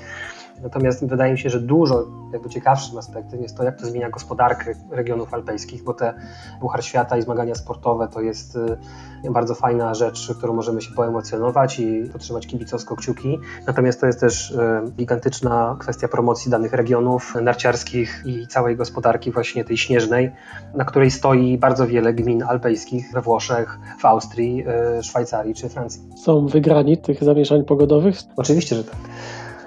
Natomiast wydaje mi się, że dużo jakby ciekawszym aspektem jest to, jak to zmienia gospodarkę regionów alpejskich, bo te Puchar Świata i zmagania sportowe to jest y, bardzo fajna rzecz, którą możemy się poemocjonować i potrzymać kibicowsko kciuki. Natomiast to jest też y, gigantyczna kwestia promocji danych regionów narciarskich i całej gospodarki właśnie tej śnieżnej, na której stoi bardzo wiele gmin alpejskich we Włoszech, w Austrii, y, Szwajcarii czy Francji. Są wygrani tych zamieszań pogodowych? Oczywiście, że tak.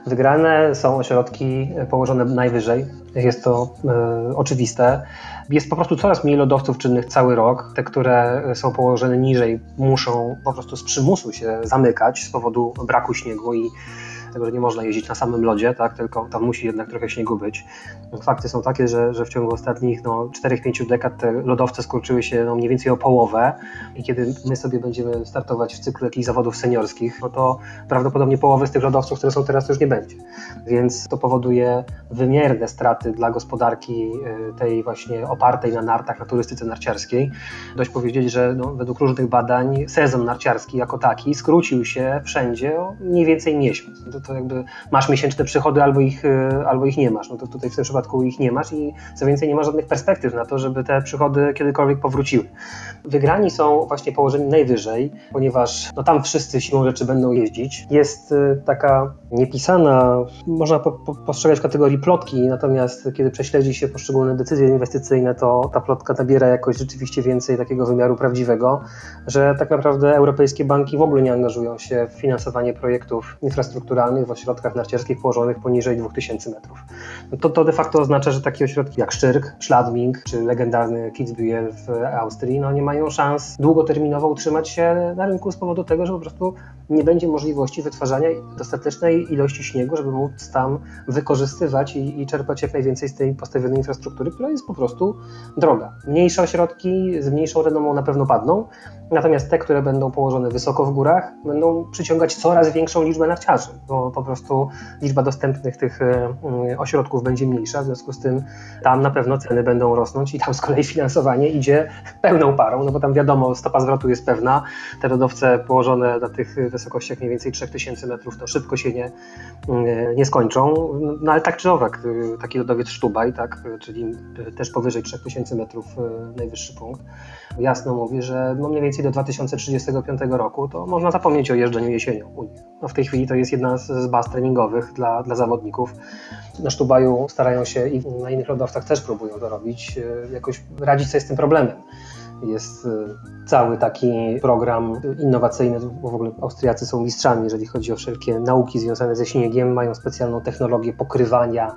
Wygrane są ośrodki położone najwyżej, jest to e, oczywiste. Jest po prostu coraz mniej lodowców czynnych cały rok. Te, które są położone niżej, muszą po prostu z przymusu się zamykać z powodu braku śniegu i tego, że nie można jeździć na samym lodzie, tak, tylko tam musi jednak trochę śniegu być. Fakty są takie, że, że w ciągu ostatnich no, 4-5 dekad te lodowce skurczyły się no, mniej więcej o połowę i kiedy my sobie będziemy startować w cyklu jakichś zawodów seniorskich, no to prawdopodobnie połowy z tych lodowców, które są teraz, już nie będzie. Więc to powoduje wymierne straty dla gospodarki y, tej właśnie opartej na nartach, na turystyce narciarskiej. Dość powiedzieć, że no, według różnych badań sezon narciarski jako taki skrócił się wszędzie o mniej więcej miesiąc. To to jakby masz miesięczne przychody albo ich, e, albo ich nie masz. No to tutaj w tym przypadku ich nie masz i co więcej nie ma żadnych perspektyw na to, żeby te przychody kiedykolwiek powróciły. Wygrani są właśnie położeni najwyżej, ponieważ no tam wszyscy siłą rzeczy będą jeździć. Jest e, taka niepisana, można po, po, postrzegać w kategorii plotki, natomiast kiedy prześledzi się poszczególne decyzje inwestycyjne, to ta plotka nabiera jakoś rzeczywiście więcej takiego wymiaru prawdziwego, że tak naprawdę europejskie banki w ogóle nie angażują się w finansowanie projektów infrastrukturalnych w ośrodkach narciarskich położonych poniżej 2000 metrów. No to, to de facto oznacza, że takie ośrodki jak Szczyrk, Schladming czy legendarny Kitzbühel w Austrii no nie mają szans długoterminowo utrzymać się na rynku z powodu tego, że po prostu nie będzie możliwości wytwarzania dostatecznej ilości śniegu, żeby móc tam wykorzystywać i, i czerpać jak najwięcej z tej postawionej infrastruktury, która jest po prostu droga. Mniejsze ośrodki z mniejszą renomą na pewno padną, natomiast te, które będą położone wysoko w górach, będą przyciągać coraz większą liczbę narciarzy, bo po prostu liczba dostępnych tych e, ośrodków będzie mniejsza, w związku z tym tam na pewno ceny będą rosnąć i tam z kolei finansowanie idzie pełną parą, no bo tam wiadomo, stopa zwrotu jest pewna, te lodowce położone na tych wysokościach mniej więcej 3000 metrów to szybko się nie, nie skończą, no ale tak czy owak, taki lodowiec Sztubaj, tak, czyli też powyżej 3000 metrów najwyższy punkt, jasno mówi, że no mniej więcej do 2035 roku to można zapomnieć o jeżdżeniu jesienią u nich. No w tej chwili to jest jedna z, z baz treningowych dla, dla zawodników. Na Sztubaju starają się i na innych lodowcach też próbują to robić, jakoś radzić sobie z tym problemem jest cały taki program innowacyjny, bo w ogóle Austriacy są mistrzami, jeżeli chodzi o wszelkie nauki związane ze śniegiem, mają specjalną technologię pokrywania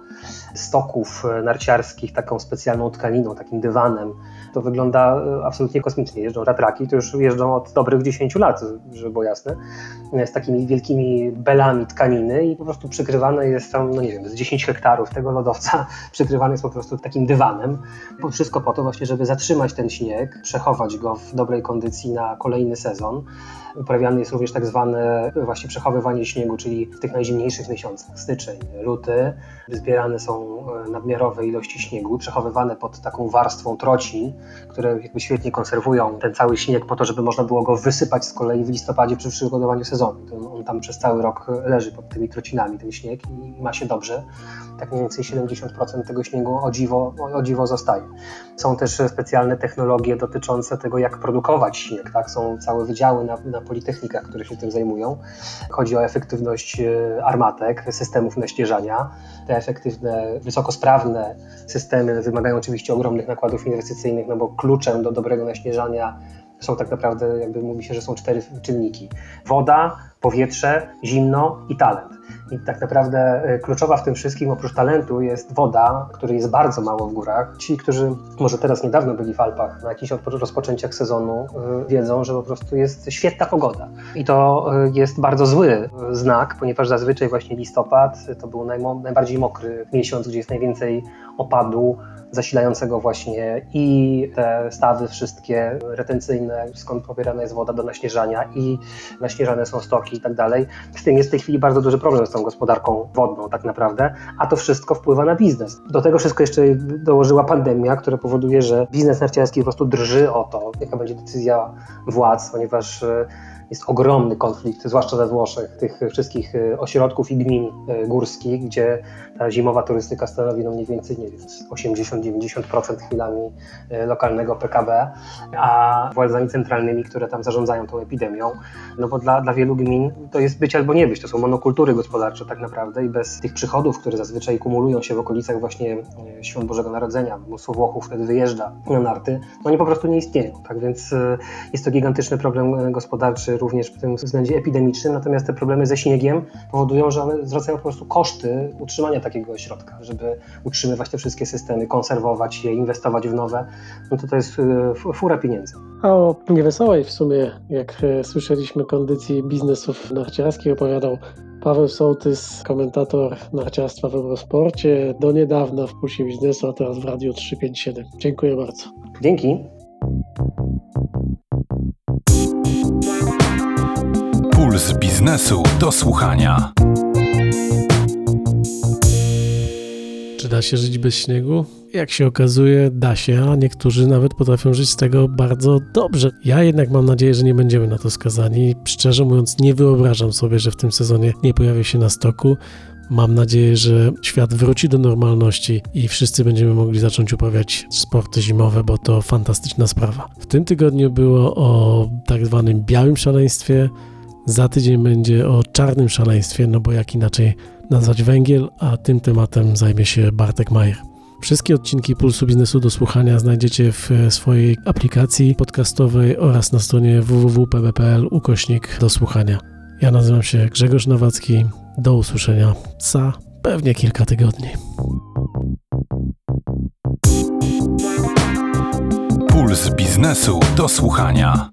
stoków narciarskich taką specjalną tkaniną, takim dywanem. To wygląda absolutnie kosmicznie. Jeżdżą tatraki, to już jeżdżą od dobrych 10 lat, żeby było jasne, z takimi wielkimi belami tkaniny i po prostu przykrywane jest tam, no nie wiem, z 10 hektarów tego lodowca przykrywane jest po prostu takim dywanem. Wszystko po to właśnie, żeby zatrzymać ten śnieg, przechować go w dobrej kondycji na kolejny sezon. Uprawiane jest również tak zwane właśnie przechowywanie śniegu, czyli w tych najzimniejszych miesiącach, styczeń, luty, zbierane są nadmiarowe ilości śniegu, przechowywane pod taką warstwą trocin, które jakby świetnie konserwują ten cały śnieg po to, żeby można było go wysypać z kolei w listopadzie przy przygotowaniu sezonu. On tam przez cały rok leży pod tymi trocinami, ten śnieg i ma się dobrze. Tak mniej więcej 70% tego śniegu o dziwo, o dziwo zostaje. Są też specjalne technologie dotyczące tego, jak produkować śnieg. Tak? Są całe wydziały na, na politechnikach, które się tym zajmują. Chodzi o efektywność armatek, systemów naścieżania. Te efektywne, wysokosprawne systemy wymagają oczywiście ogromnych nakładów inwestycyjnych, no bo kluczem do dobrego naśnieżania są tak naprawdę, jakby mówi się, że są cztery czynniki. Woda, powietrze, zimno i talent. I tak naprawdę kluczowa w tym wszystkim, oprócz talentu, jest woda, której jest bardzo mało w górach. Ci, którzy może teraz niedawno byli w Alpach, na jakichś rozpoczęciach sezonu, wiedzą, że po prostu jest świetna pogoda. I to jest bardzo zły znak, ponieważ zazwyczaj właśnie listopad to był najbardziej mokry miesiąc, gdzie jest najwięcej opadu, zasilającego właśnie i te stawy wszystkie retencyjne, skąd pobierana jest woda do naśnieżania i naśnieżane są stoki i tak dalej. Z tym jest w tej chwili bardzo duży problem z tą gospodarką wodną tak naprawdę, a to wszystko wpływa na biznes. Do tego wszystko jeszcze dołożyła pandemia, która powoduje, że biznes narciarski po prostu drży o to, jaka będzie decyzja władz, ponieważ jest ogromny konflikt, zwłaszcza we Włoszech, tych wszystkich ośrodków i gmin górskich, gdzie zimowa turystyka stanowi no mniej więcej, nie wiem, 80-90% chwilami lokalnego PKB, a władzami centralnymi, które tam zarządzają tą epidemią, no bo dla, dla wielu gmin to jest być albo nie być, to są monokultury gospodarcze tak naprawdę i bez tych przychodów, które zazwyczaj kumulują się w okolicach właśnie Świąt Bożego Narodzenia, mnóstwo Włochów wtedy wyjeżdża na narty, no oni po prostu nie istnieją, tak więc jest to gigantyczny problem gospodarczy również w tym względzie epidemicznym, natomiast te problemy ze śniegiem powodują, że one zwracają po prostu koszty utrzymania takiego ośrodka, żeby utrzymywać te wszystkie systemy, konserwować je, inwestować w nowe, no to to jest fura pieniędzy. A o niewesołej w sumie, jak słyszeliśmy, kondycji biznesów narciarskich opowiadał Paweł Sołtys, komentator narciarstwa w Eurosporcie, do niedawna w Pulsie Biznesu, a teraz w Radiu 357. Dziękuję bardzo. Dzięki. Puls biznesu do słuchania. Da się żyć bez śniegu? jak się okazuje, da się, a niektórzy nawet potrafią żyć z tego bardzo dobrze. Ja jednak mam nadzieję, że nie będziemy na to skazani. Szczerze mówiąc, nie wyobrażam sobie, że w tym sezonie nie pojawię się na stoku. Mam nadzieję, że świat wróci do normalności i wszyscy będziemy mogli zacząć uprawiać sporty zimowe, bo to fantastyczna sprawa. W tym tygodniu było o tak zwanym białym szaleństwie, za tydzień będzie o czarnym szaleństwie, no bo jak inaczej nazwać węgiel, a tym tematem zajmie się Bartek Majer. Wszystkie odcinki Pulsu Biznesu do słuchania znajdziecie w swojej aplikacji podcastowej oraz na stronie www.pb.pl ukośnik do słuchania. Ja nazywam się Grzegorz Nowacki. Do usłyszenia za pewnie kilka tygodni. Puls biznesu do słuchania.